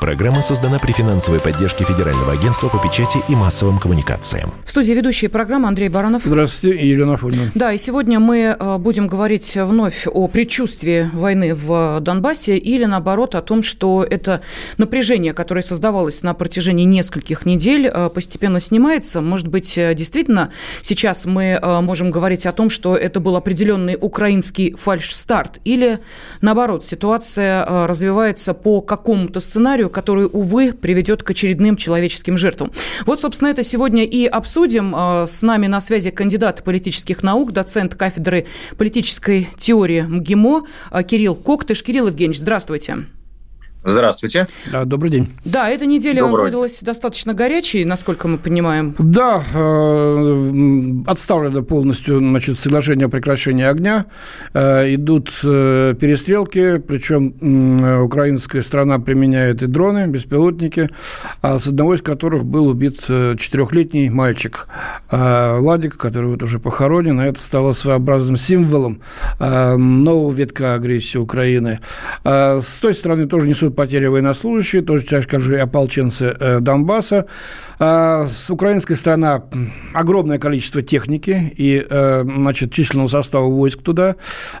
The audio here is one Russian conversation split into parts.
Программа создана при финансовой поддержке Федерального агентства по печати и массовым коммуникациям. В студии ведущая программы Андрей Баранов. Здравствуйте, Елена Афонина. Да, и сегодня мы э, будем говорить вновь о предчувствии войны в Донбассе или, наоборот, о том, что это напряжение, которое создавалось на протяжении нескольких недель, э, постепенно снимается. Может быть, э, действительно, сейчас мы можем говорить о том, что это был определенный украинский фальшстарт, или, наоборот, ситуация развивается по какому-то сценарию, который, увы, приведет к очередным человеческим жертвам. Вот, собственно, это сегодня и обсудим. А, с нами на связи кандидат политических наук, доцент кафедры политической теории МГИМО а, Кирилл Коктыш. Кирилл Евгеньевич, здравствуйте. Здравствуйте. Да, добрый день. Да, эта неделя Добрый. выдалась достаточно горячей, насколько мы понимаем. Да, э, отставлено полностью значит, соглашение о прекращении огня. Э, идут э, перестрелки, причем украинская страна применяет и дроны, беспилотники, а с одного из которых был убит четырехлетний мальчик Владик, который вот уже похоронен. И это стало своеобразным символом нового витка агрессии Украины. С той стороны тоже несут несут потери военнослужащие, точно так же и ополченцы э, Донбасса. А, с украинской стороны огромное количество техники и э, значит, численного состава войск туда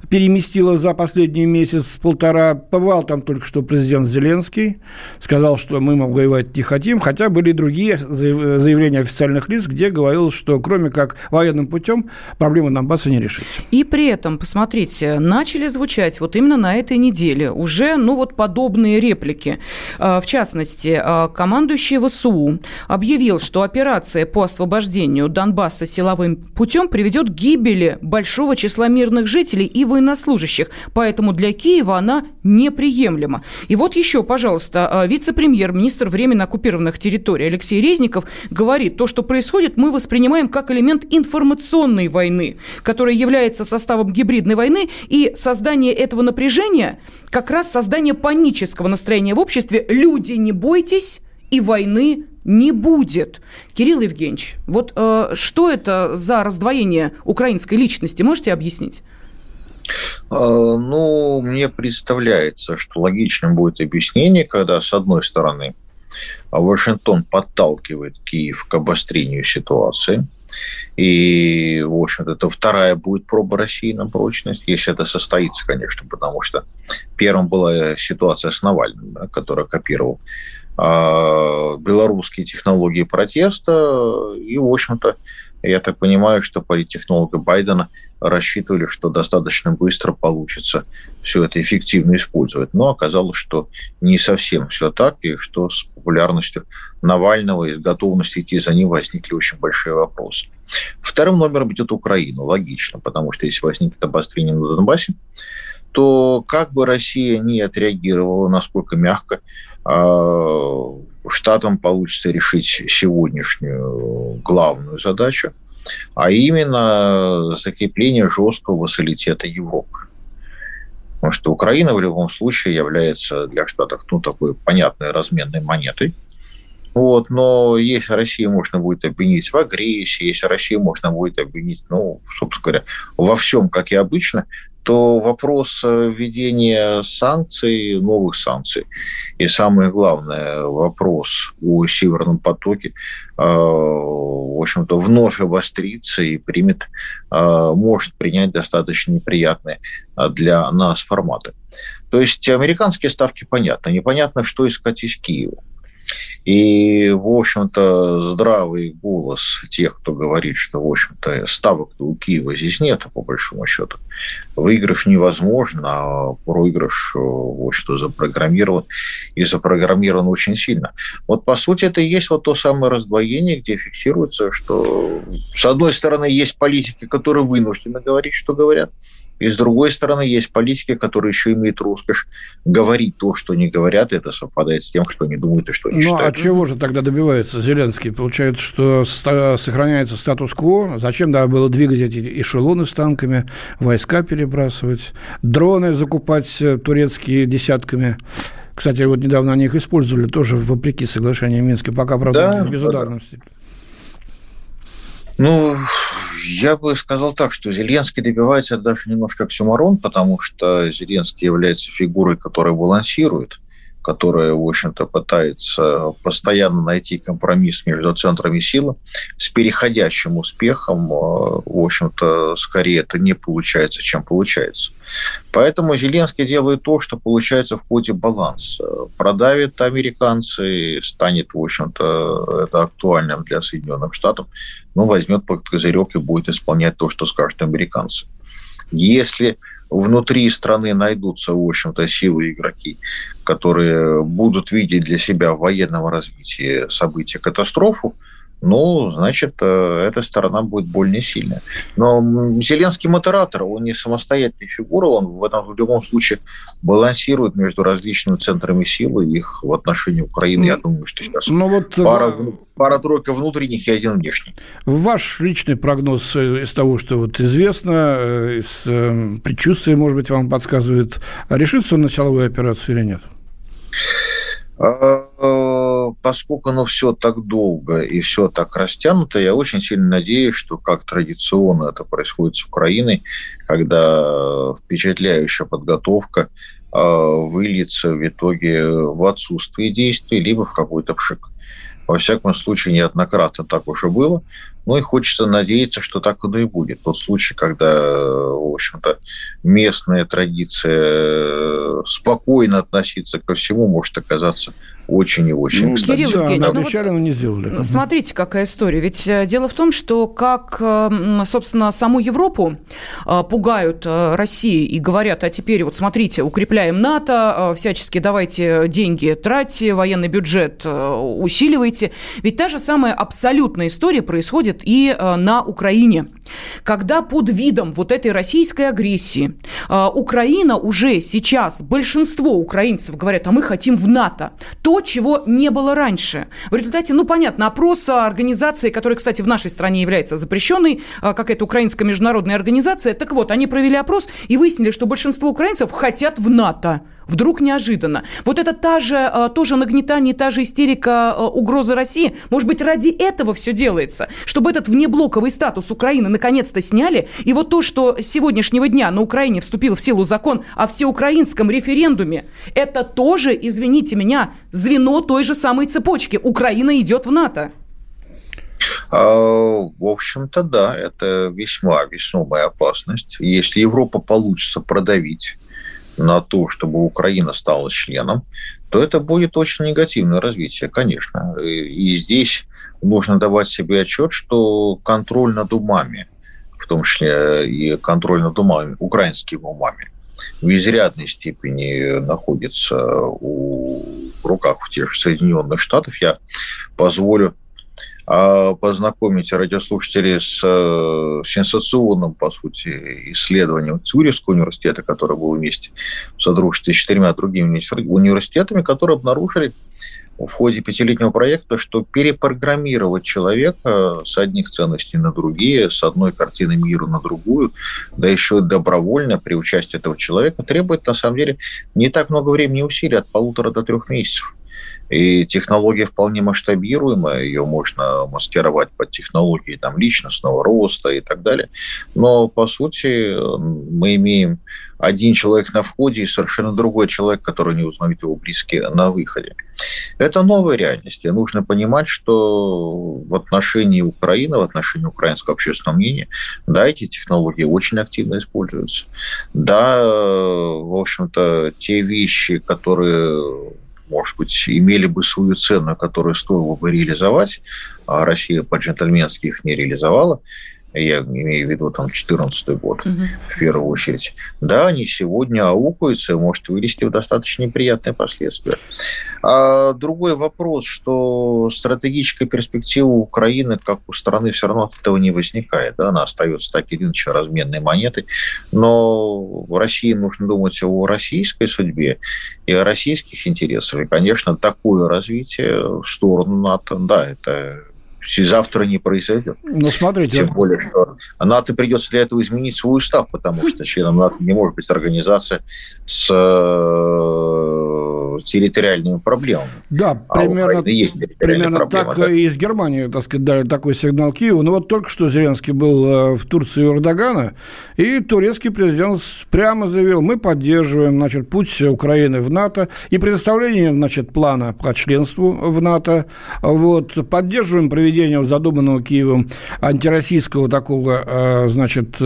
переместило за последний месяц-полтора. Побывал там только что президент Зеленский, сказал, что мы воевать не хотим, хотя были и другие заявления официальных лиц, где говорилось, что кроме как военным путем проблемы Донбасса не решить. И при этом, посмотрите, начали звучать вот именно на этой неделе уже, ну вот подобные реплики. А, в частности, а, командующий ВСУ объявил объявил, что операция по освобождению Донбасса силовым путем приведет к гибели большого числа мирных жителей и военнослужащих, поэтому для Киева она неприемлема. И вот еще, пожалуйста, а, вице-премьер, министр временно оккупированных территорий Алексей Резников говорит, то, что происходит, мы воспринимаем как элемент информационной войны, которая является составом гибридной войны, и создание этого напряжения как раз создание панического настроения в обществе «люди, не бойтесь», и войны не будет. Кирилл Евгеньевич, вот э, что это за раздвоение украинской личности, можете объяснить? Э, ну, мне представляется, что логичным будет объяснение, когда, с одной стороны, Вашингтон подталкивает Киев к обострению ситуации, и, в общем-то, это вторая будет проба России на прочность, если это состоится, конечно, потому что первым была ситуация с Навальным, да, который копировал белорусские технологии протеста. И, в общем-то, я так понимаю, что политтехнологи Байдена рассчитывали, что достаточно быстро получится все это эффективно использовать. Но оказалось, что не совсем все так, и что с популярностью Навального и с готовностью идти за ним возникли очень большие вопросы. Вторым номером идет Украина, логично, потому что если возникнет обострение на Донбассе, то как бы Россия не отреагировала, насколько мягко, а, штатам получится решить сегодняшнюю главную задачу, а именно закрепление жесткого вассалитета Европы. Потому что Украина в любом случае является для Штатов ну, такой понятной разменной монетой. Вот, но если Россию можно будет обвинить в агрессии, если Россию можно будет обвинить, ну, собственно говоря, во всем, как и обычно, то вопрос э, введения санкций, новых санкций, и самое главное, вопрос о Северном потоке, э, в общем-то, вновь обострится и примет, э, может принять достаточно неприятные для нас форматы. То есть американские ставки понятны. Непонятно, что искать из Киева. И, в общем-то, здравый голос тех, кто говорит, что, в общем-то, ставок у Киева здесь нет, по большому счету. Выигрыш невозможно, а проигрыш, в общем-то, запрограммирован и запрограммирован очень сильно. Вот, по сути, это и есть вот то самое раздвоение, где фиксируется, что, с одной стороны, есть политики, которые вынуждены говорить, что говорят, И с другой стороны, есть политики, которые еще имеют роскошь говорить то, что не говорят, и это совпадает с тем, что они думают и что не ну, считают. Ну, а чего же тогда добивается Зеленский? Получается, что сохраняется статус-кво. Зачем надо было двигать эти эшелоны с танками, войска перебрасывать, дроны закупать э, турецкие десятками? Кстати, вот недавно они их использовали тоже вопреки соглашению Минска, пока, правда, да, в безударности. Да. Ну, я бы сказал так, что Зеленский добивается даже немножко оксюмарон, потому что Зеленский является фигурой, которая балансирует, которая, в общем-то, пытается постоянно найти компромисс между центрами силы с переходящим успехом. Э, в общем-то, скорее это не получается, чем получается. Поэтому Зеленский делает то, что получается в ходе баланса. Продавит американцы, станет, в общем-то, это актуальным для Соединенных Штатов, но возьмет под козырек и будет исполнять то, что скажут американцы. Если внутри страны найдутся, в общем-то, силы игроки, которые будут видеть для себя в военном развитии события катастрофу, ну, значит, э, эта сторона будет более сильная. Но Зеленский модератор, он не самостоятельная фигура, он в этом в любом случае балансирует между различными центрами силы, их в отношении Украины, я думаю, что сейчас ну, вот пара, пара-тройка внутренних и один внешний. Ваш личный прогноз э, из того, что вот известно, э, из предчувствия, может быть, вам подсказывает, решится он на силовую операцию или нет? А, поскольку оно все так долго и все так растянуто, я очень сильно надеюсь, что как традиционно это происходит с Украиной, когда впечатляющая подготовка а, выльется в итоге в отсутствие действий, либо в какой-то. Во всяком случае, неоднократно так уже было. Ну и хочется надеяться, что так оно и будет. Тот случай, когда, в общем-то, местная традиция э, спокойно относиться ко всему может оказаться очень и очень. Ну, Кирилл да, Евгеньевич, ну обещали, вот, но не сделали. Смотрите, какая история. Ведь э, дело в том, что как, э, собственно, саму Европу э, пугают России и говорят, а теперь вот смотрите, укрепляем НАТО, всячески давайте деньги тратьте, военный бюджет усиливайте. Ведь та же самая абсолютная история происходит и на Украине. Когда под видом вот этой российской агрессии Украина уже сейчас, большинство украинцев говорят, а мы хотим в НАТО, то, чего не было раньше. В результате, ну, понятно, опроса организации, которая, кстати, в нашей стране является запрещенной, а, как это украинская международная организация. Так вот, они провели опрос и выяснили, что большинство украинцев хотят в НАТО. Вдруг неожиданно. Вот это та же, а, тоже нагнетание, та же истерика а, угрозы России. Может быть, ради этого все делается, чтобы этот внеблоковый статус Украины наконец-то сняли. И вот то, что с сегодняшнего дня на Украине вступил в силу закон о всеукраинском референдуме, это тоже, извините меня, звено той же самой цепочки. Украина идет в НАТО. А, в общем-то, да, это весьма весомая опасность. Если Европа получится продавить на то, чтобы Украина стала членом, то это будет очень негативное развитие, конечно. И здесь нужно давать себе отчет, что контроль над умами, в том числе и контроль над умами, украинскими умами, в изрядной степени находится у, тех Соединенных Штатов. Я позволю а, познакомить радиослушателей с э, сенсационным, по сути, исследованием Цюрихского университета, который был вместе в содружестве с четырьмя другими университетами, которые обнаружили в ходе пятилетнего проекта, что перепрограммировать человека с одних ценностей на другие, с одной картины мира на другую, да еще добровольно при участии этого человека, требует, на самом деле, не так много времени и усилий, от полутора до трех месяцев. И технология вполне масштабируемая, ее можно маскировать под технологии там, личностного роста и так далее. Но, по сути, мы имеем один человек на входе и совершенно другой человек, который не узнает его близкие на выходе. Это новая реальность. И нужно понимать, что в отношении Украины, в отношении украинского общественного мнения, да, эти технологии очень активно используются. Да, в общем-то, те вещи, которые может быть, имели бы свою цену, которую стоило бы реализовать, а Россия по-джентльменски их не реализовала, я имею в виду там 2014 год угу. в первую очередь, да, они сегодня аукаются и может вылезти в достаточно неприятные последствия. А другой вопрос, что стратегическая перспектива Украины, как у страны, все равно от этого не возникает. Да? Она остается так или иначе разменной монетой. Но в России нужно думать о российской судьбе и о российских интересах. И, конечно, такое развитие в сторону НАТО, да, это завтра не произойдет. Ну, смотрите. Тем более, что НАТО придется для этого изменить свой устав, потому что членом НАТО не может быть организация с э, территориальными проблемами. Да, а примерно, есть примерно проблемы, так да? и из Германии, так сказать, дали такой сигнал Киеву. Ну вот только что Зеленский был э, в Турции у Эрдогана, и турецкий президент прямо заявил, мы поддерживаем, значит, путь Украины в НАТО и предоставление, значит, плана по членству в НАТО, вот, поддерживаем проведение задуманного Киевом антироссийского такого, э, значит,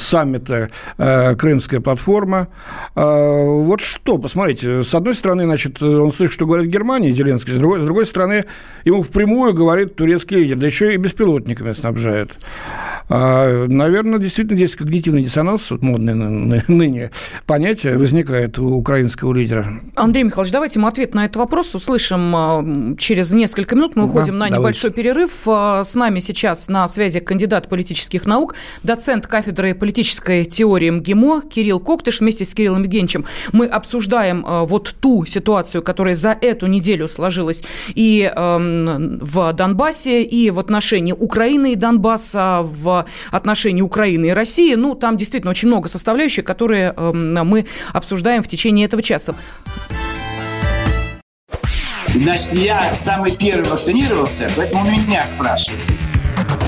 саммита «Крымская платформа», вот что, посмотрите, с одной стороны, значит, он слышит, что говорит Германия, Зеленский, с другой, с другой стороны, ему впрямую говорит турецкий лидер, да еще и беспилотниками снабжает. А, наверное, действительно здесь когнитивный диссонанс, вот модное ныне понятие, возникает у украинского лидера. Андрей Михайлович, давайте мы ответ на этот вопрос услышим а, через несколько минут. Мы уходим да, на небольшой давайте. перерыв. С нами сейчас на связи кандидат политических наук, доцент кафедры политической теории МГИМО Кирилл Коктыш вместе с Кириллом Евгеньевичем мы обсуждаем э, вот ту ситуацию, которая за эту неделю сложилась и эм, в Донбассе, и в отношении Украины и Донбасса, в отношении Украины и России. Ну, там действительно очень много составляющих, которые эм, мы обсуждаем в течение этого часа. Значит, я самый первый вакцинировался, поэтому меня спрашивают.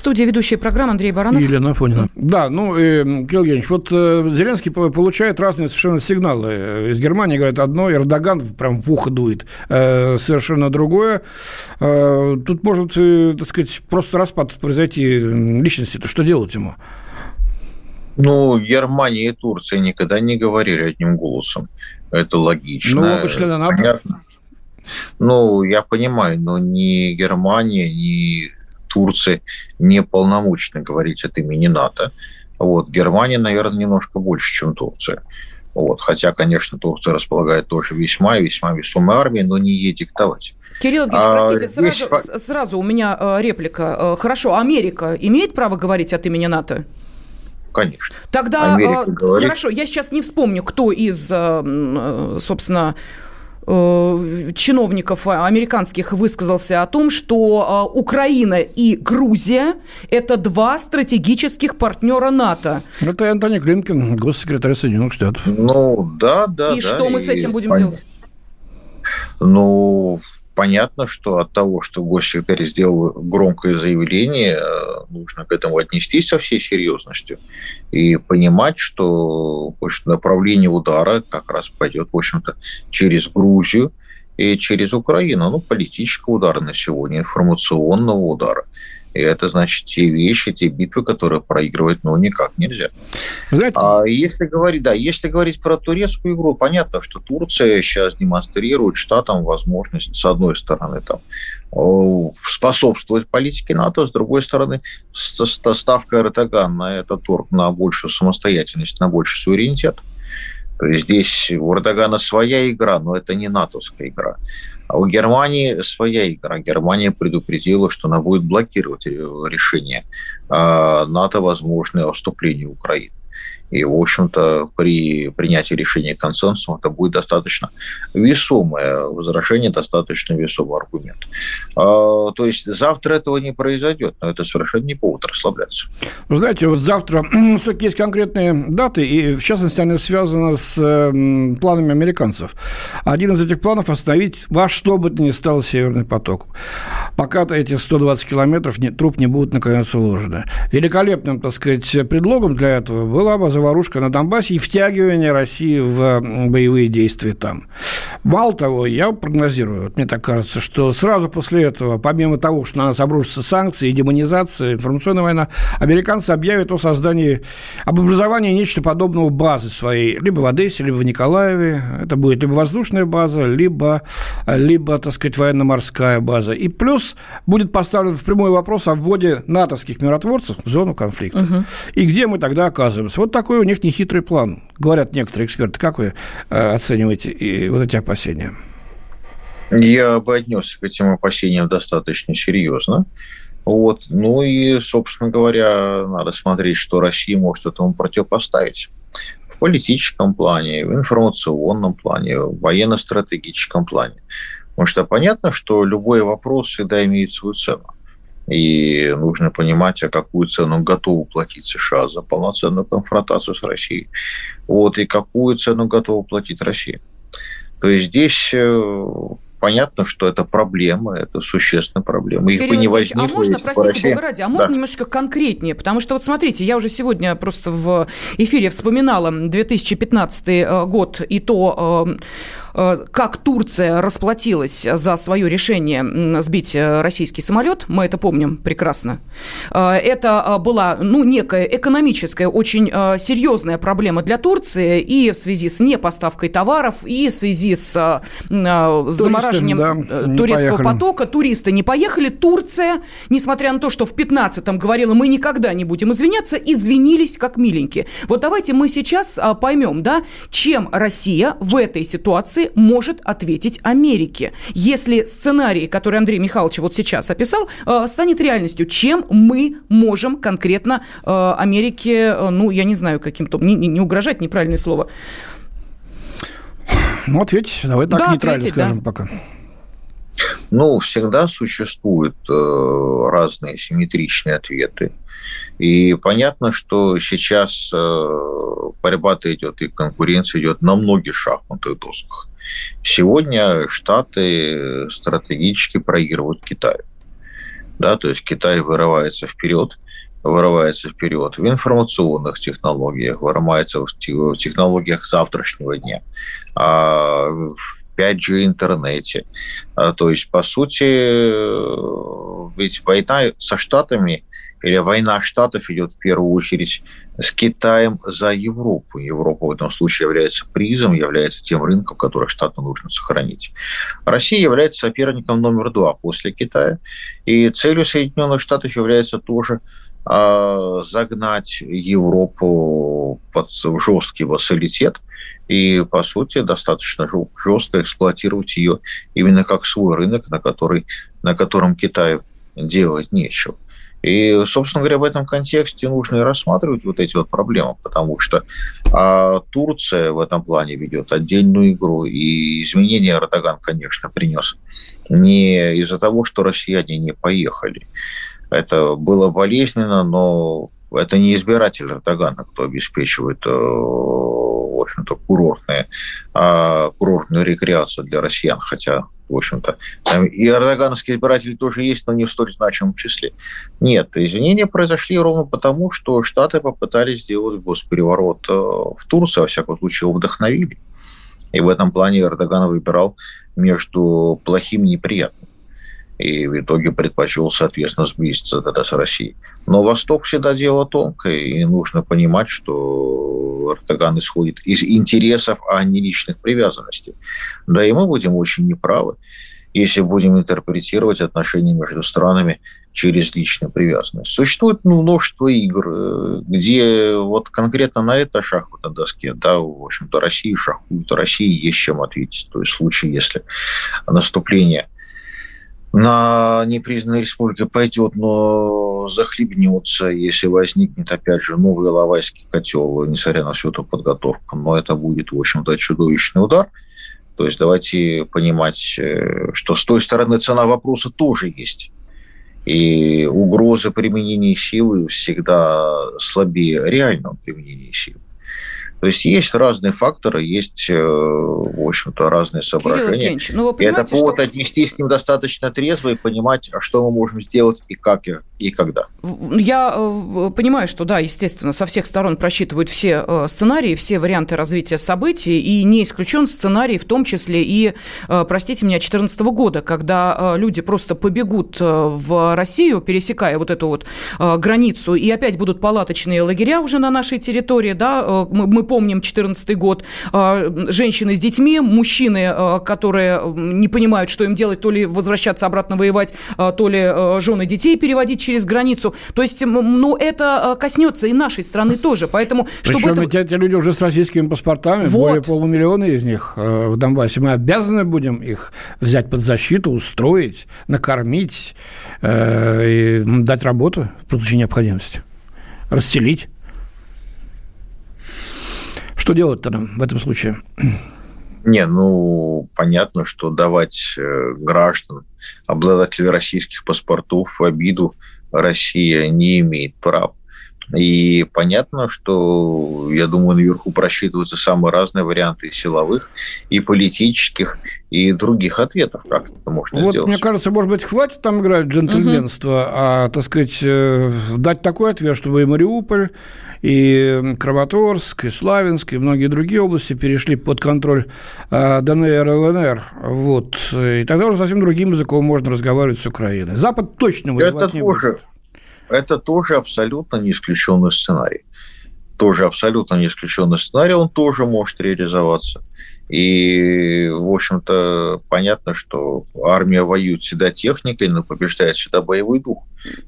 студии ведущая программа Андрей Баранов. Елена Афонина. Да, ну, э, Кирилл Евгеньевич, вот э, Зеленский получает разные совершенно сигналы. Из Германии говорят одно, Эрдоган прям в ухо дует э, совершенно другое. Э, тут может, э, так сказать, просто распад произойти личности. То что делать ему? Ну, Германия и Турция никогда не говорили одним голосом. Это логично. Ну, оба члена НАТО. Понятно. Ну, я понимаю, но ни Германия, ни Турции не полномочны говорить от имени НАТО. Вот. Германия, наверное, немножко больше, чем Турция. Вот. Хотя, конечно, Турция располагает тоже весьма и весьма весомой армией, но не ей диктовать. Кирилл Евгеньевич, а, простите, сразу, здесь... сразу у меня э, реплика. Э, хорошо, Америка имеет право говорить от имени НАТО? Конечно. Тогда, Америка э, говорит... хорошо, я сейчас не вспомню, кто из, собственно, чиновников американских высказался о том, что э, Украина и Грузия – это два стратегических партнера НАТО. Это Антони Клинкин, госсекретарь Соединенных Штатов. Ну, да, да. И да, что мы с этим будем делать? Ну, понятно, что от того, что госсекретарь сделал громкое заявление, э, нужно к этому отнестись со всей серьезностью и понимать, что направление удара как раз пойдет, в общем-то, через Грузию и через Украину. Ну, политического удара на сегодня, информационного удара – и это значит те вещи, те битвы, которые проигрывать, ну, никак нельзя. Знаете... А если говорить, да, если говорить про турецкую игру, понятно, что Турция сейчас демонстрирует штатам возможность, с одной стороны, там, способствовать политике НАТО, с другой стороны, ставка Эрдогана на этот торг на большую самостоятельность, на больший суверенитет. То есть здесь у Эрдогана своя игра, но это не натовская игра. А у Германии своя игра. Германия предупредила, что она будет блокировать э, решение а, НАТО возможное о вступлении Украины. И, в общем-то, при принятии решения консенсусом это будет достаточно весомое возражение, достаточно весомый аргумент. А, то есть завтра этого не произойдет, но это совершенно не повод расслабляться. Вы знаете, вот завтра все-таки есть конкретные даты, и в частности они связаны с планами американцев. Один из этих планов остановить во что бы то ни стало Северный поток. Пока-то эти 120 километров труп не будут наконец уложены. Великолепным, так сказать, предлогом для этого была бы заварушка на Донбассе и втягивание России в боевые действия там. Мало того, я прогнозирую, вот мне так кажется, что сразу после этого, помимо того, что на нас обрушатся санкции, демонизация, информационная война, американцы объявят о создании, об образовании нечто подобного базы своей, либо в Одессе, либо в Николаеве. Это будет либо воздушная база, либо, либо так сказать, военно-морская база. И плюс будет поставлен в прямой вопрос о вводе натовских миротворцев в зону конфликта. Угу. И где мы тогда оказываемся? Вот такой у них нехитрый план. Говорят некоторые эксперты. Как вы э, оцениваете вот эти опасения? Я бы отнесся к этим опасениям достаточно серьезно. Вот. Ну и, собственно говоря, надо смотреть, что Россия может этому противопоставить в политическом плане, в информационном плане, в военно-стратегическом плане. Потому что понятно, что любой вопрос всегда имеет свою цену. И нужно понимать, а какую цену готовы платить США за полноценную конфронтацию с Россией. Вот, и какую цену готова платить Россия. То есть здесь э, понятно, что это проблема, это существенная проблема. Их Кирилл бы не возникло. А можно, простите, Россия... Бога ради, а можно да. немножечко конкретнее? Потому что вот смотрите, я уже сегодня просто в эфире вспоминала 2015 э, год и то Э, как Турция расплатилась за свое решение сбить э, российский самолет, мы это помним прекрасно. Э, это была ну, некая экономическая, очень серьезная проблема для Турции и в связи с непоставкой товаров, и в связи с замораживанием да, турецкого поехали. потока. Туристы не поехали. Турция, несмотря на то, что в 15-м говорила, мы никогда не будем извиняться, извинились как миленькие. Вот давайте мы сейчас поймем, да, чем Россия в этой ситуации ситуации может ответить Америке. Если сценарий, который Андрей Михайлович вот сейчас описал, э, станет реальностью, чем мы можем конкретно э, Америке, э, ну, я не знаю, каким-то, не, не угрожать, неправильное слово. Ну, ответь, давай так да, нейтрально ответить, скажем да. пока. Ну, всегда существуют э, разные симметричные ответы. И понятно, что сейчас э, борьба-то идет, и конкуренция идет на многих шахматных досках. Сегодня Штаты стратегически проигрывают Китаю. Да, то есть Китай вырывается вперед, вырывается вперед в информационных технологиях, вырывается в технологиях завтрашнего дня, а в 5G интернете. А, то есть, по сути, ведь война со Штатами или война Штатов идет в первую очередь с Китаем за Европу. Европа в этом случае является призом, является тем рынком, который Штатам нужно сохранить. Россия является соперником номер два после Китая, и целью Соединенных Штатов является тоже э, загнать Европу под жесткий вассалитет и, по сути, достаточно жестко эксплуатировать ее именно как свой рынок, на, который, на котором Китаю делать нечего. И, собственно говоря, в этом контексте нужно и рассматривать вот эти вот проблемы, потому что а, Турция в этом плане ведет отдельную игру, и изменения Эрдоган, конечно, принес не из-за того, что россияне не поехали. Это было болезненно, но это не избиратель Эрдогана, кто обеспечивает, э, в общем-то, курортные, а, курортную рекреацию для россиян, хотя в общем-то. И эрдогановские избиратели тоже есть, но не в столь значимом числе. Нет, извинения произошли ровно потому, что Штаты попытались сделать госпереворот э, в Турции, во всяком случае, его вдохновили. И в этом плане Эрдоган выбирал между плохим и неприятным. И в итоге предпочел, соответственно, сблизиться тогда с Россией. Но Восток всегда дело тонкое, и нужно понимать, что Эрдоган исходит из интересов, а не личных привязанностей. Да и мы будем очень неправы, если будем интерпретировать отношения между странами через личную привязанность. Существует ну, множество игр, э, где вот конкретно на это шахматной доске, да, в общем-то, Россия шахует, России есть чем ответить. То есть в случае, если наступление – на непризнанной республике пойдет, но захлебнется, если возникнет, опять же, новый Лавайский котел, несмотря на всю эту подготовку. Но это будет, в общем-то, чудовищный удар. То есть давайте понимать, э, что с той стороны цена вопроса тоже есть. И угроза применения силы всегда слабее реального применения силы. То есть есть разные факторы, есть, э, в общем-то, разные соображения. ну вы это повод что... отнестись к ним достаточно трезво и понимать, что мы можем сделать и как, и когда. Я э, понимаю, что, да, естественно, со всех сторон просчитывают все э, сценарии, все варианты развития событий, и не исключен сценарий, в том числе и, простите меня, 2014 года, когда люди просто побегут в Россию, пересекая вот эту вот границу, и опять будут палаточные лагеря уже на нашей территории, да, мы помним 2014 год, а, женщины с детьми, мужчины, а, которые не понимают, что им делать, то ли возвращаться обратно воевать, а, то ли жены детей переводить через границу. То есть, ну, это коснется и нашей страны тоже. Поэтому, Причем чтобы это... эти люди уже с российскими паспортами, вот. более полумиллиона из них э, в Донбассе. Мы обязаны будем их взять под защиту, устроить, накормить э, и дать работу в случае необходимости, расселить. Что делать тогда в этом случае? Не, ну, понятно, что давать э, граждан, обладателей российских паспортов в обиду Россия не имеет права. И понятно, что, я думаю, наверху просчитываются самые разные варианты силовых, и политических, и других ответов, как это можно вот, сделать. Мне кажется, может быть, хватит там играть джентльменство, угу. а, так сказать, э, дать такой ответ, чтобы и Мариуполь, и Краматорск, и Славянск, и многие другие области перешли под контроль э, ДНР и ЛНР. Вот. И тогда уже совсем другим языком можно разговаривать с Украиной. Запад точно воевать это не тоже, будет. Это тоже абсолютно не исключенный сценарий. Тоже абсолютно не исключенный сценарий, он тоже может реализоваться. И, в общем-то, понятно, что армия воюет всегда техникой, но побеждает всегда боевой дух.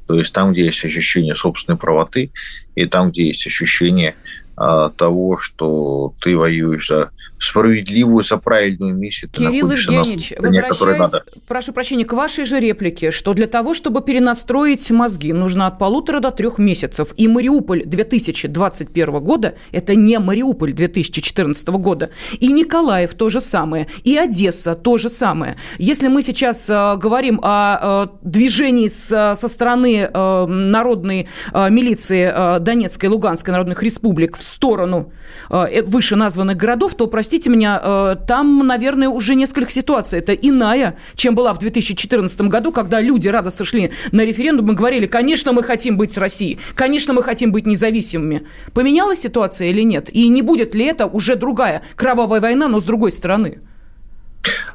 То есть там, где есть ощущение собственной правоты, и там, где есть ощущение а, того, что ты воюешь за справедливую, за правильную миссию. Кирилл Евгеньевич, возвращаясь, прошу прощения, к вашей же реплике, что для того, чтобы перенастроить мозги, нужно от полутора до трех месяцев. И Мариуполь 2021 года – это не Мариуполь 2014 года. И Николаев то же самое, и Одесса то же самое. Если мы сейчас э, говорим о э, движении с, со стороны э, народной э, милиции э, Донецкой и Луганской народных республик в сторону э, вышеназванных городов, то, простите, меня, э, там, наверное, уже несколько ситуаций. Это иная, чем была в 2014 году, когда люди радостно шли на референдум и говорили, конечно, мы хотим быть Россией, конечно, мы хотим быть независимыми. Поменялась ситуация или нет? И не будет ли это уже другая кровавая война, но с другой стороны?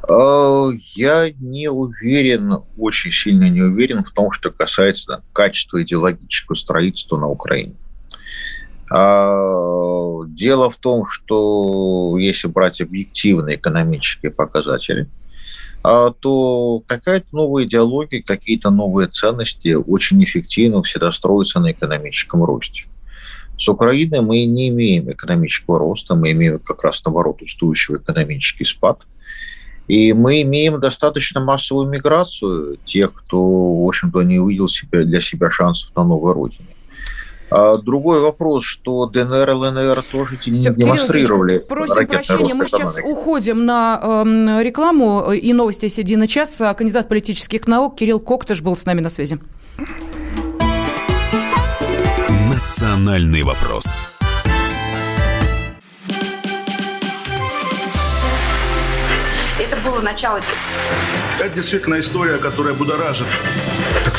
Э, я не уверен, очень сильно не уверен в том, что касается качества идеологического строительства на Украине. Дело в том, что если брать объективные экономические показатели, а, то какая-то новая идеология, какие-то новые ценности очень эффективно всегда строятся на экономическом росте. С Украиной мы не имеем экономического роста, мы имеем как раз наоборот устойчивый экономический спад. И мы имеем достаточно массовую миграцию тех, кто, в общем-то, не увидел себя, для себя шансов на новой родине. А другой вопрос, что ДНР и ЛНР тоже Все, демонстрировали. Кирилл, просим прощения, мы сейчас уходим на э, рекламу и новости «Седина час». Кандидат политических наук Кирилл Коктыш был с нами на связи. Национальный вопрос. Это было начало. Это действительно история, которая будоражит.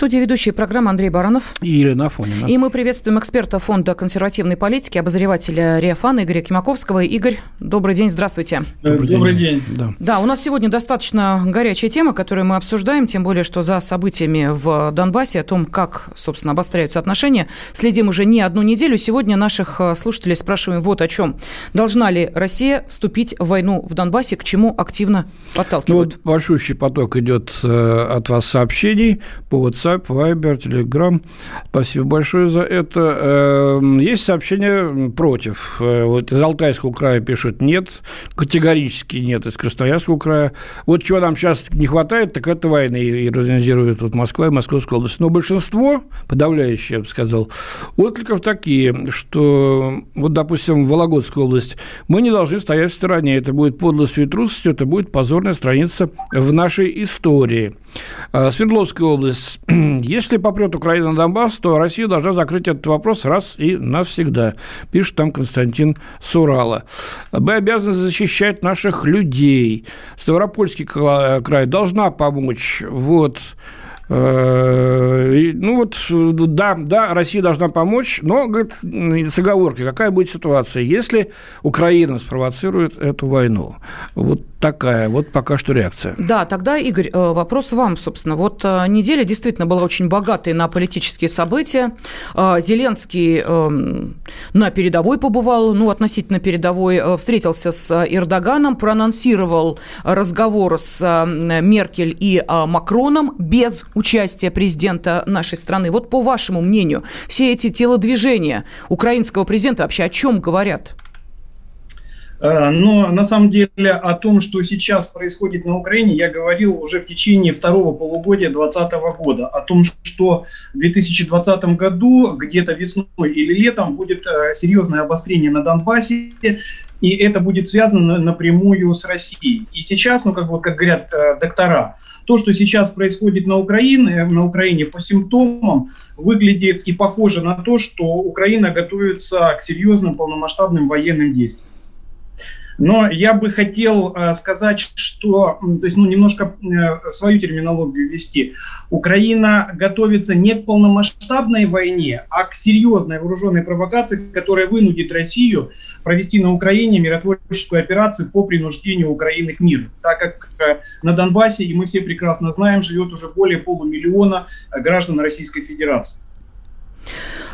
студии ведущая программы Андрей Баранов. И Ирина Афонина. И мы приветствуем эксперта Фонда консервативной политики, обозревателя Риафана Игоря Кимаковского. Игорь, добрый день, здравствуйте. Добрый, добрый день. день. Да. да, у нас сегодня достаточно горячая тема, которую мы обсуждаем, тем более, что за событиями в Донбассе, о том, как, собственно, обостряются отношения, следим уже не одну неделю. Сегодня наших э, слушателей спрашиваем вот о чем. Должна ли Россия вступить в войну в Донбассе, к чему активно подталкивают? Ну, вот большущий поток идет э, от вас сообщений по WhatsApp, Viber, Telegram. Спасибо большое за это. Эм, есть сообщения против. Э, вот из Алтайского края пишут нет, категорически нет, из Красноярского края. Вот чего нам сейчас не хватает, так это войны. И организирует вот Москва и Московская область. Но большинство, подавляющее, я бы сказал, откликов такие, что вот, допустим, в Вологодскую область мы не должны стоять в стороне. Это будет подлостью и трусостью, это будет позорная страница в нашей истории. А, Свердловская область. Если попрет Украина на Донбасс, то Россия должна закрыть этот вопрос раз и навсегда, пишет там Константин Сурала. Мы обязаны защищать наших людей. Ставропольский край должна помочь. Вот. Э, ну вот, да, да, Россия должна помочь, но, говорит, с оговоркой, какая будет ситуация, если Украина спровоцирует эту войну. Вот такая вот пока что реакция. Да, тогда, Игорь, э, вопрос вам, собственно. Вот э, неделя действительно была очень богатой на политические события. Зеленский эм, на передовой побывал, ну, относительно передовой, встретился с Эрдоганом, проанонсировал разговор с Меркель и Макроном без участия президента нашей страны. Вот по вашему мнению, все эти телодвижения украинского президента вообще о чем говорят? Э, но на самом деле о том, что сейчас происходит на Украине, я говорил уже в течение второго полугодия 2020 года. О том, что в 2020 году, где-то весной или летом, будет э, серьезное обострение на Донбассе, и это будет связано напрямую с Россией. И сейчас, ну, как, вот, как говорят э, доктора, то, что сейчас происходит на Украине, на Украине по симптомам, выглядит и похоже на то, что Украина готовится к серьезным полномасштабным военным действиям. Но я бы хотел э, сказать, что, то есть, ну, немножко э, свою терминологию ввести. Украина готовится не к полномасштабной войне, а к серьезной вооруженной провокации, которая вынудит Россию провести на Украине миротворческую операцию по принуждению Украины к миру. Так как э, на Донбассе, и мы все прекрасно знаем, живет уже более полумиллиона граждан Российской Федерации.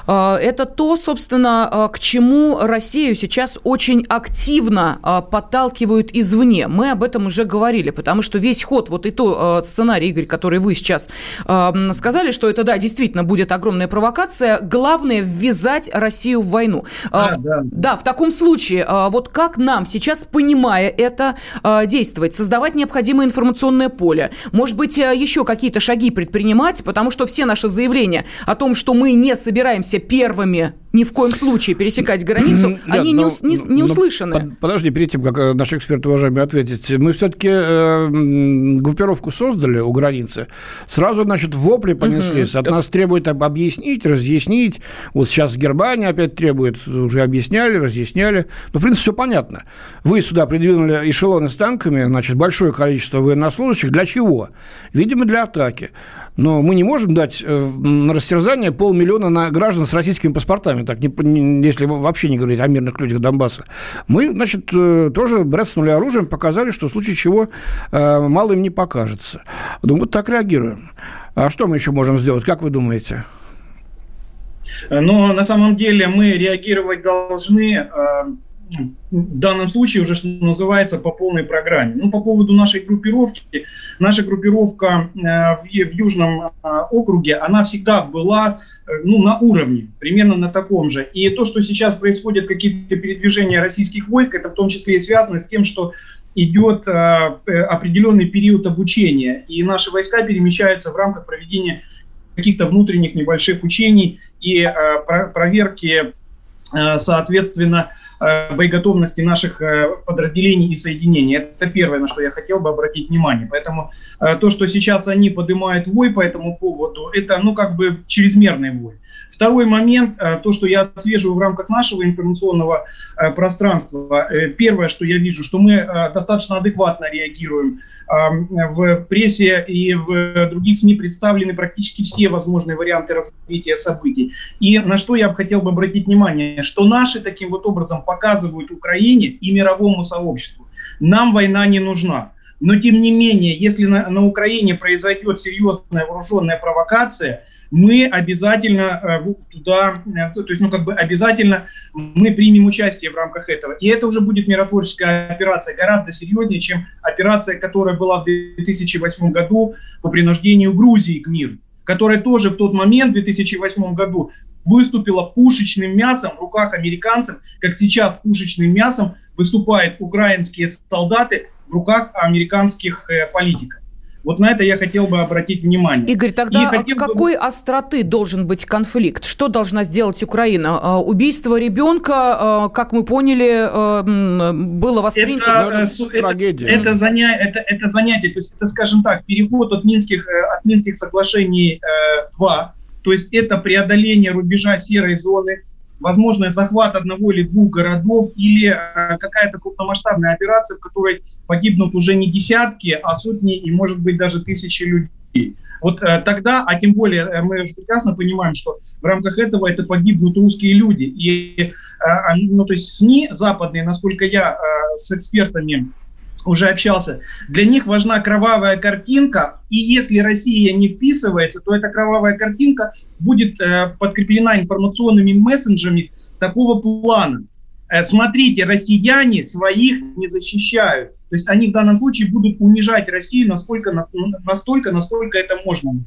А, это то, собственно, а, к чему Россию сейчас очень активно а, подталкивают извне. Мы об этом уже говорили, потому что весь ход, вот и то сценарий, Игорь, который вы сейчас сказали, что это, да, действительно будет огромная провокация, главное ввязать Россию в войну. Да, да. да в таком случае, вот как нам сейчас, понимая это, действовать, создавать необходимое информационное поле, может быть, еще какие-то шаги предпринимать, потому что все наши заявления о том, что мы не собираемся собираемся первыми ни в коем случае пересекать границу, они но, не, не, не услышаны. Но, подожди, перед тем, как э, наш эксперт, уважаемый, ответить, мы все-таки э, группировку создали у границы, сразу, значит, вопли понеслись, угу. от нас требуют объяснить, разъяснить, вот сейчас Германия опять требует, уже объясняли, разъясняли, но, в принципе, все понятно. Вы сюда придвинули эшелоны с танками, значит, большое количество военнослужащих, для чего? Видимо, для атаки. Но мы не можем дать э, на растерзание полмиллиона на граждан с российскими паспортами, так, не, если вообще не говорить о мирных людях Донбасса. Мы, значит, э, тоже броснули оружием, показали, что в случае чего э, мало им не покажется. Ну, вот так реагируем. А что мы еще можем сделать, как вы думаете? Но на самом деле мы реагировать должны в данном случае уже, что называется, по полной программе. Ну, по поводу нашей группировки. Наша группировка э, в, в Южном э, округе, она всегда была э, ну, на уровне, примерно на таком же. И то, что сейчас происходят какие-то передвижения российских войск, это в том числе и связано с тем, что идет определенный период обучения, и наши войска перемещаются в рамках проведения каких-то внутренних небольших учений и проверки, соответственно, боеготовности наших э, подразделений и соединений. Это первое, на что я хотел бы обратить внимание. Поэтому э, то, что сейчас они поднимают вой по этому поводу, это, ну, как бы чрезмерный вой. Второй момент, э, то, что я отслеживаю в рамках нашего информационного э, пространства. Э, первое, что я вижу, что мы достаточно адекватно реагируем. В прессе и в других СМИ представлены практически все возможные варианты развития событий. И на что я бы хотел бы обратить внимание, что наши таким вот образом показывают Украине и мировому сообществу. Нам война не нужна. Но тем не менее, если на, на Украине произойдет серьезная вооруженная провокация – мы обязательно э, туда, э, то есть, ну, как бы обязательно мы примем участие в рамках этого. И это уже будет миротворческая операция гораздо серьезнее, чем операция, которая была в 2008 году по принуждению Грузии к миру, которая тоже в тот момент, в 2008 году, выступила пушечным мясом в руках американцев, как сейчас пушечным мясом выступают украинские солдаты в руках американских э, политиков. Вот на это я хотел бы обратить внимание. Игорь, тогда какой бы... остроты должен быть конфликт? Что должна сделать Украина? А, убийство ребенка, а, как мы поняли, а, было воспринято... Это, ну, это, трагедия. Это, заня... это, это занятие, то есть это, скажем так, переход от Минских, э, от Минских соглашений 2, э, то есть это преодоление рубежа серой зоны, возможно, захват одного или двух городов или э, какая-то крупномасштабная операция, в которой погибнут уже не десятки, а сотни и, может быть, даже тысячи людей. Вот э, тогда, а тем более э, мы уже прекрасно понимаем, что в рамках этого это погибнут русские люди. И, э, ну, то есть СМИ западные, насколько я с экспертами уже общался, для них важна кровавая картинка, и если Россия не вписывается, то эта кровавая картинка будет э, подкреплена информационными мессенджерами такого плана. Э, смотрите, россияне своих не защищают. То есть они в данном случае будут унижать Россию насколько, настолько, насколько это можно.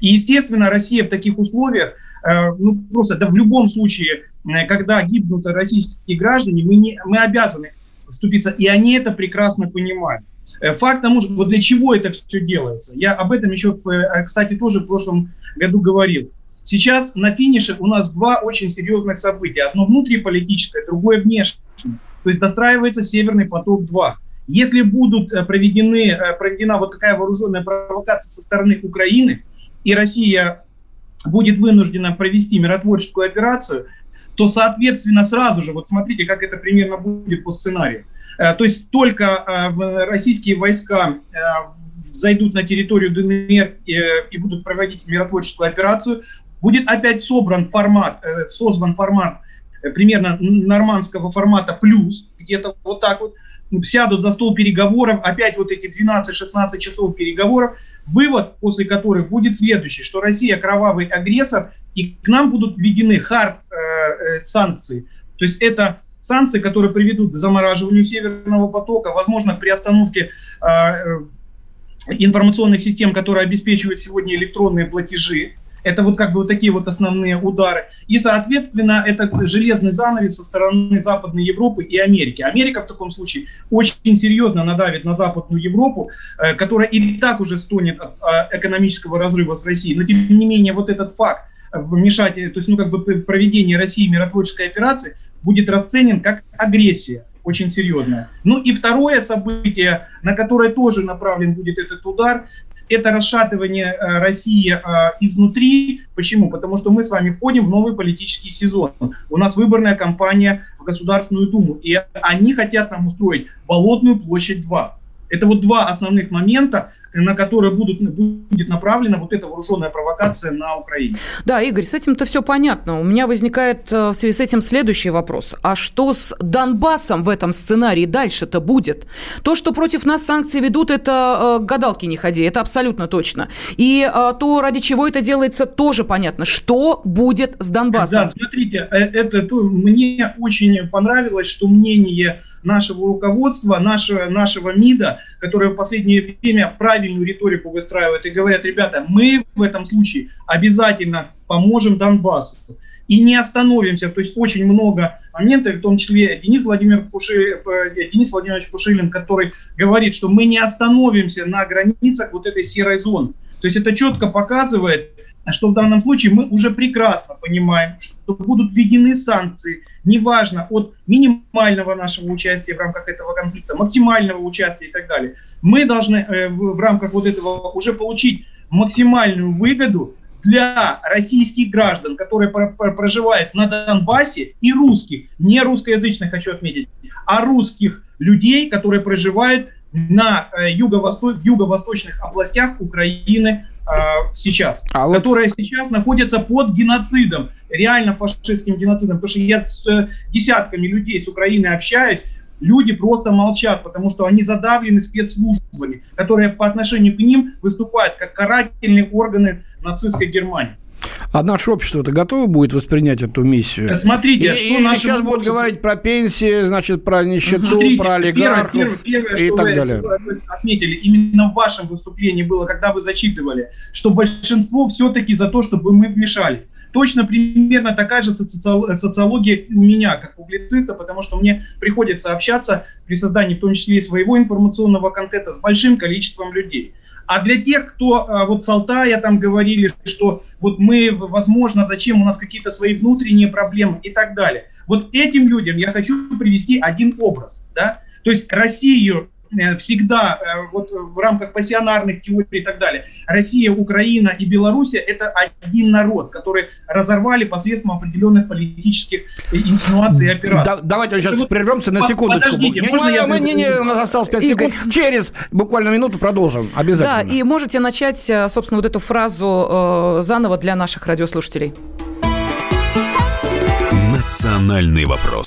И, естественно, Россия в таких условиях, э, ну, просто да, в любом случае, э, когда гибнут российские граждане, мы, не, мы обязаны вступиться, и они это прекрасно понимают. Э, факт тому, что вот для чего это все делается. Я об этом еще, э, кстати, тоже в прошлом году говорил. Сейчас на финише у нас два очень серьезных события. Одно внутриполитическое, другое внешнее. То есть достраивается Северный поток-2. Если будут э, проведены, проведена вот такая вооруженная провокация со стороны Украины, и Россия будет вынуждена провести миротворческую операцию, то, соответственно, сразу же, вот смотрите, как это примерно будет по сценарию. Э, то есть только э, российские войска э, зайдут на территорию ДНР и будут проводить миротворческую операцию, будет опять собран формат, создан формат примерно нормандского формата плюс, где-то вот так вот, сядут за стол переговоров, опять вот эти 12-16 часов переговоров, вывод после которых будет следующий, что Россия кровавый агрессор, и к нам будут введены хард э, э, санкции. То есть это санкции, которые приведут к замораживанию Северного потока, возможно, при остановке э, э, информационных систем, которые обеспечивают сегодня электронные платежи. Это вот как бы вот такие вот основные удары. И, соответственно, это железный занавес со стороны Западной Европы и Америки. Америка в таком случае очень серьезно надавит на Западную Европу, э, которая и так уже стонет от экономического разрыва с Россией. Но, тем не менее, вот этот факт, вмешать, то есть, ну, как бы проведение России миротворческой операции будет расценен как агрессия очень серьезная. Ну и второе событие, на которое тоже направлен будет этот удар, это расшатывание э, России э, изнутри. Почему? Потому что мы с вами входим в новый политический сезон. У нас выборная кампания в Государственную Думу. И они хотят нам устроить Болотную площадь 2. Это вот два основных момента, на которые будут, будет направлена вот эта вооруженная провокация на Украине. Да, Игорь, с этим-то все понятно. У меня возникает э, в связи с этим следующий вопрос. А что с Донбассом в этом сценарии дальше-то будет? То, что против нас санкции ведут, это э, гадалки не ходи, это абсолютно точно. И э, то, ради чего это делается, тоже понятно. Что будет с Донбассом? Да, смотрите, это, это мне очень понравилось, что мнение нашего руководства, нашего, нашего МИДа, которое в последнее время правильную риторику выстраивает и говорят, ребята, мы в этом случае обязательно поможем Донбассу и не остановимся. То есть очень много моментов, в том числе Денис, Владимир Пуши, э, Денис Владимирович Пушилин, который говорит, что мы не остановимся на границах вот этой серой зоны. То есть это четко показывает, что в данном случае мы уже прекрасно понимаем, что будут введены санкции, неважно от минимального нашего участия в рамках этого конфликта, максимального участия и так далее. Мы должны э, в, в рамках вот этого уже получить максимальную выгоду для российских граждан, которые проживают на Донбассе, и русских, не русскоязычных, хочу отметить, а русских людей, которые проживают на э, юго-восто... в юго-восточных областях Украины сейчас, а вот... которые сейчас находятся под геноцидом, реально фашистским геноцидом. Потому что я с э, десятками людей с Украины общаюсь, люди просто молчат, потому что они задавлены спецслужбами, которые по отношению к ним выступают как карательные органы нацистской Германии. А наше общество это готово будет воспринять эту миссию? Смотрите, и, что и наши сейчас будут говорить про пенсии, значит, про нищету, Смотрите, про олигархов первое, первое, первое, и так далее. Вы отметили, именно в вашем выступлении было, когда вы зачитывали, что большинство все-таки за то, чтобы мы вмешались точно примерно такая же социология у меня, как публициста, потому что мне приходится общаться при создании в том числе и своего информационного контента с большим количеством людей. А для тех, кто а, вот с Алтая там говорили, что вот мы, возможно, зачем у нас какие-то свои внутренние проблемы и так далее. Вот этим людям я хочу привести один образ. Да? То есть Россию всегда э, вот в рамках пассионарных теорий и так далее. Россия, Украина и Белоруссия – это один народ, который разорвали посредством определенных политических инсинуаций и операций. Да, давайте сейчас вот, прервемся на секундочку. Подождите, не, можно не, я... Мы, не, не, у нас осталось 5 секунд. Через буквально минуту продолжим. Обязательно. Да, и можете начать, э, собственно, вот эту фразу э, заново для наших радиослушателей. Национальный вопрос.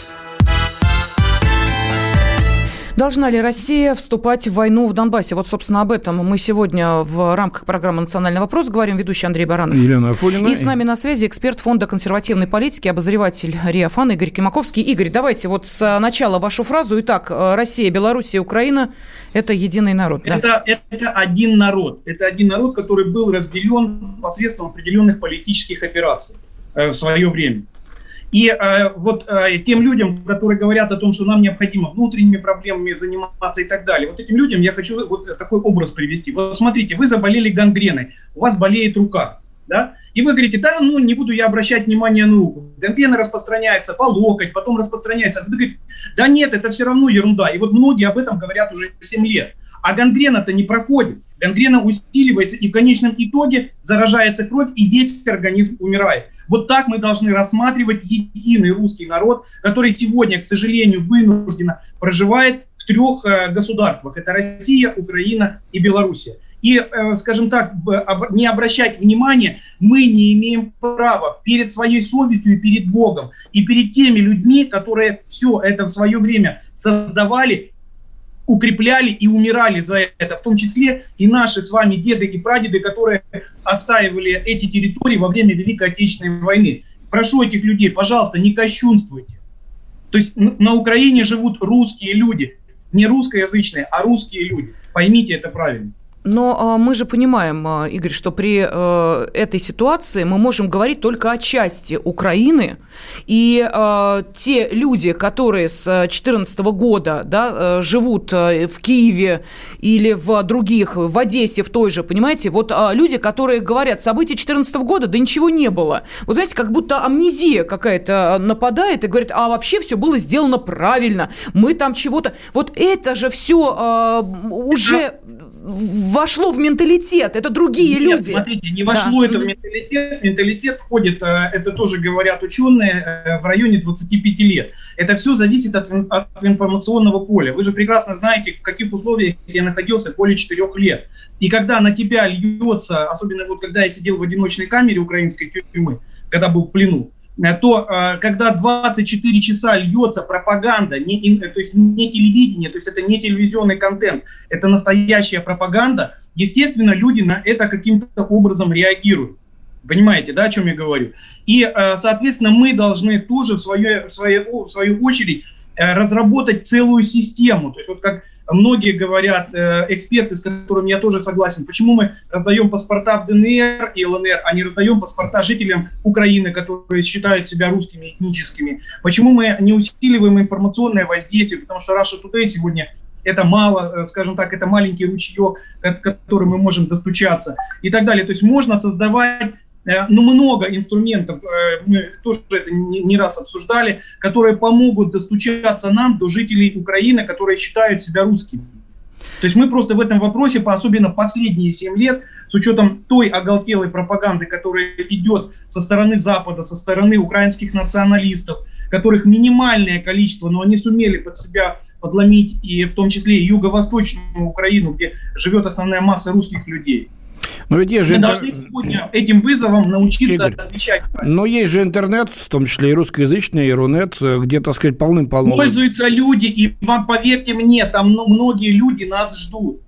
Должна ли Россия вступать в войну в Донбассе? Вот, собственно, об этом мы сегодня в рамках программы «Национальный вопрос» говорим. Ведущий Андрей Баранов. Елена Афонина. И с нами на связи эксперт Фонда консервативной политики, обозреватель РИА ФАН Игорь Кимаковский. Игорь, давайте вот с начала вашу фразу. Итак, Россия, Белоруссия, Украина – это единый народ. Это, да? это один народ. Это один народ, который был разделен посредством определенных политических операций э, в свое время. И э, вот э, тем людям, которые говорят о том, что нам необходимо внутренними проблемами заниматься и так далее, вот этим людям я хочу вот такой образ привести. Вот смотрите, вы заболели гангреной, у вас болеет рука, да, и вы говорите, да, ну не буду я обращать внимание на руку. Гангрена распространяется по локоть, потом распространяется. Вы говорите, да нет, это все равно ерунда. И вот многие об этом говорят уже 7 лет. А гангрена-то не проходит. Гангрена усиливается, и в конечном итоге заражается кровь, и весь организм умирает. Вот так мы должны рассматривать единый русский народ, который сегодня, к сожалению, вынужденно проживает в трех э, государствах. Это Россия, Украина и Белоруссия. И, э, скажем так, не обращать внимания мы не имеем права перед своей совестью и перед Богом, и перед теми людьми, которые все это в свое время создавали укрепляли и умирали за это, в том числе и наши с вами деды и прадеды, которые отстаивали эти территории во время Великой Отечественной войны. Прошу этих людей, пожалуйста, не кощунствуйте. То есть на Украине живут русские люди, не русскоязычные, а русские люди. Поймите это правильно. Но а, мы же понимаем, а, Игорь, что при э, этой ситуации мы можем говорить только о части Украины, и а, те люди, которые с 2014 года да, э, живут э, в Киеве или в других, в Одессе в той же, понимаете, вот люди, которые говорят, события 2014 года, да ничего не было. Вот знаете, как будто амнезия какая-то нападает и говорит, а вообще все было сделано правильно, мы там чего-то... Вот это же все уже вошло в менталитет, это другие Нет, люди. смотрите, не вошло да. это в менталитет. Менталитет входит, э, это тоже говорят ученые, э, в районе 25 лет. Это все зависит от, от информационного поля. Вы же прекрасно знаете, в каких условиях я находился более 4 лет. И когда на тебя льется, особенно вот когда я сидел в одиночной камере украинской тюрьмы, когда был в плену, то э, когда 24 часа льется пропаганда, не, то есть не телевидение, то есть это не телевизионный контент, это настоящая пропаганда, естественно, люди на это каким-то образом реагируют. Понимаете, да, о чем я говорю? И, соответственно, мы должны тоже в свою, в свою, в свою очередь разработать целую систему. То есть вот как Многие говорят, э, эксперты, с которыми я тоже согласен, почему мы раздаем паспорта в ДНР и ЛНР, а не раздаем паспорта жителям Украины, которые считают себя русскими этническими. Почему мы не усиливаем информационное воздействие, потому что Russia Today сегодня это мало, э, скажем так, это маленький ручеек, к которому мы можем достучаться и так далее. То есть можно создавать Э, ну, много инструментов, э, мы тоже это не раз обсуждали, которые помогут достучаться нам до жителей Украины, которые считают себя русскими. То есть мы просто в этом вопросе, особенно последние 7 лет, с учетом той оголтелой пропаганды, которая идет со стороны Запада, со стороны украинских националистов, которых минимальное количество, но они сумели под себя подломить и в том числе и юго-восточную Украину, где живет основная масса русских людей – но ведь есть же... Мы интер... должны сегодня этим вызовом научиться Игорь, отвечать. Но есть же интернет, в том числе и русскоязычный, и Рунет, где, так сказать, полным-полно... Пользуются люди, и вам, поверьте мне, там многие люди нас ждут.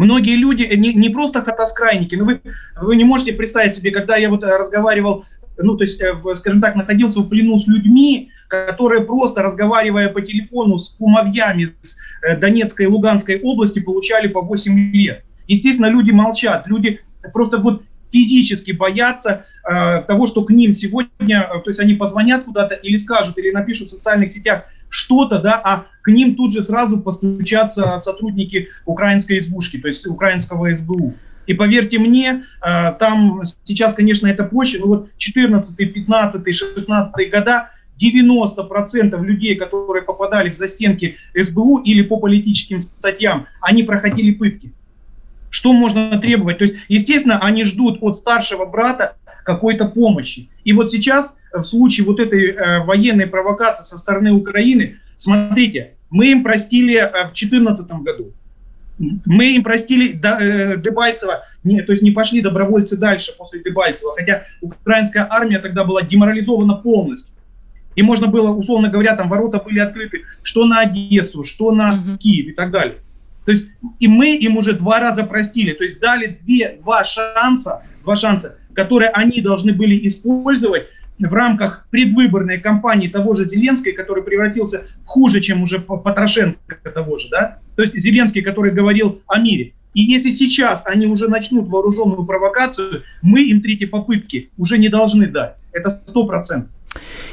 Многие люди, не, не просто хатоскрайники, но вы, вы не можете представить себе, когда я вот разговаривал, ну, то есть, э, скажем так, находился в плену с людьми, которые просто разговаривая по телефону с кумовьями с э, Донецкой и Луганской области, получали по 8 лет. Естественно, люди молчат, люди просто вот физически боятся э, того, что к ним сегодня, э, то есть они позвонят куда-то или скажут, или напишут в социальных сетях что-то, да, а к ним тут же сразу постучатся сотрудники украинской избушки, то есть украинского СБУ. И поверьте мне, э, там сейчас, конечно, это проще, но вот 14, 15, 16 года 90% людей, которые попадали в застенки СБУ или по политическим статьям, они проходили пытки. Что можно требовать? То есть, естественно, они ждут от старшего брата какой-то помощи. И вот сейчас, в случае вот этой э, военной провокации со стороны Украины, смотрите, мы им простили э, в 2014 году. Мы им простили э, Дебальцева, не, то есть не пошли добровольцы дальше после Дебальцева, хотя украинская армия тогда была деморализована полностью. И можно было, условно говоря, там ворота были открыты что на Одессу, что на. Киев и так далее. То есть и мы им уже два раза простили, то есть дали две, два шанса, два шанса, которые они должны были использовать в рамках предвыборной кампании того же Зеленской, который превратился в хуже, чем уже Потрошенко того же, да? То есть Зеленский, который говорил о мире. И если сейчас они уже начнут вооруженную провокацию, мы им третьей попытки уже не должны дать. Это сто процентов.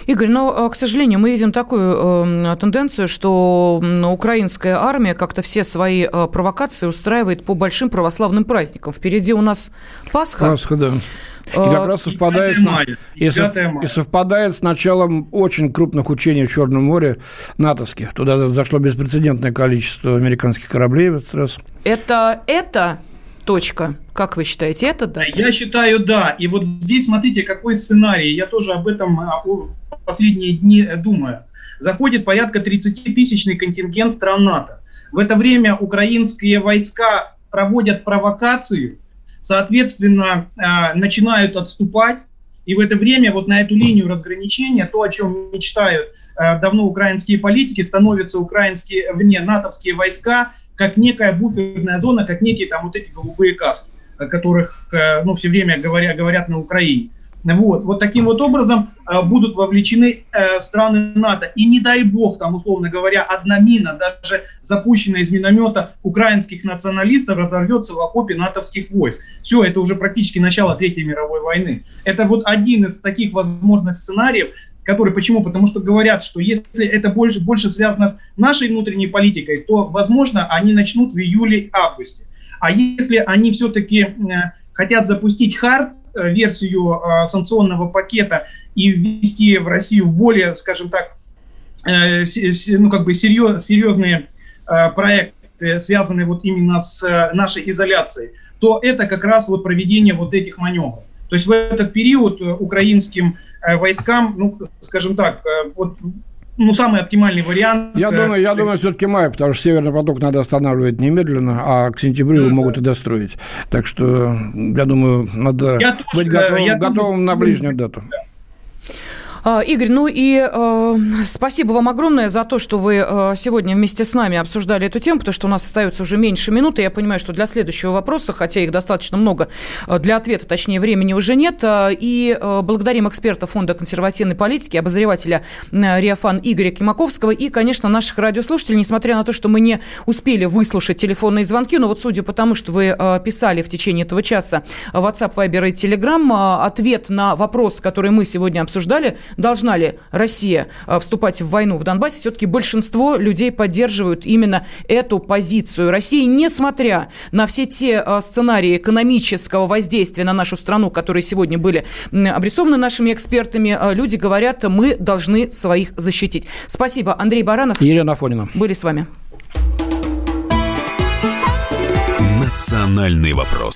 Игорь, но, э, к сожалению, мы видим такую э, тенденцию, что украинская армия как-то все свои э, провокации устраивает по большим православным праздникам. Впереди у нас Пасха. Пасха, да. И как раз совпадает, мая, и, и совпадает с началом очень крупных учений в Черном море натовских. Туда зашло беспрецедентное количество американских кораблей в этот раз. Это, это точка. Как вы считаете, это да? Я считаю, да. И вот здесь смотрите, какой сценарий. Я тоже об этом а, в последние дни думаю. Заходит порядка 30-тысячный контингент стран НАТО. В это время украинские войска проводят провокацию, соответственно, а, начинают отступать. И в это время вот на эту линию разграничения, то, о чем мечтают а, давно украинские политики, становятся украинские, вне натовские войска как некая буферная зона, как некие там вот эти голубые каски, о которых э, ну, все время говоря, говорят на Украине. Вот, вот таким вот образом э, будут вовлечены э, страны НАТО. И не дай бог, там, условно говоря, одна мина, даже запущенная из миномета украинских националистов, разорвется в окопе натовских войск. Все, это уже практически начало Третьей мировой войны. Это вот один из таких возможных сценариев, которые, почему? Потому что говорят, что если это больше, больше связано с нашей внутренней политикой, то, возможно, они начнут в июле-августе. А если они все-таки э, хотят запустить хард, э, версию э, санкционного пакета и ввести в Россию более, скажем так, ну, как бы серьез, серьезные проекты, связанные вот именно с нашей изоляцией, то это как раз вот проведение вот этих маневров. То есть в этот период украинским Э, войскам, ну, скажем так, э, вот ну, самый оптимальный вариант. Я думаю, я думаю, все-таки май, потому что Северный поток надо останавливать немедленно, а к сентябрю его могут и достроить. Так что, я думаю, надо я быть тоже, готовым, готовым тоже... на ближнюю дату. А, Игорь, ну и э, спасибо вам огромное за то, что вы э, сегодня вместе с нами обсуждали эту тему, потому что у нас остается уже меньше минуты. Я понимаю, что для следующего вопроса, хотя их достаточно много, для ответа, точнее, времени уже нет. И э, благодарим эксперта Фонда консервативной политики, обозревателя э, Риафан Игоря Кимаковского и, конечно, наших радиослушателей, несмотря на то, что мы не успели выслушать телефонные звонки, но вот судя по тому, что вы э, писали в течение этого часа WhatsApp, Viber и Telegram, э, ответ на вопрос, который мы сегодня обсуждали, должна ли Россия э, вступать в войну в Донбассе, все-таки большинство людей поддерживают именно эту позицию. Россия, несмотря на все те э, сценарии экономического воздействия на нашу страну, которые сегодня были обрисованы нашими экспертами, э, люди говорят, мы должны своих защитить. Спасибо. Андрей Баранов. Елена Афонина. Были с вами. «Национальный вопрос».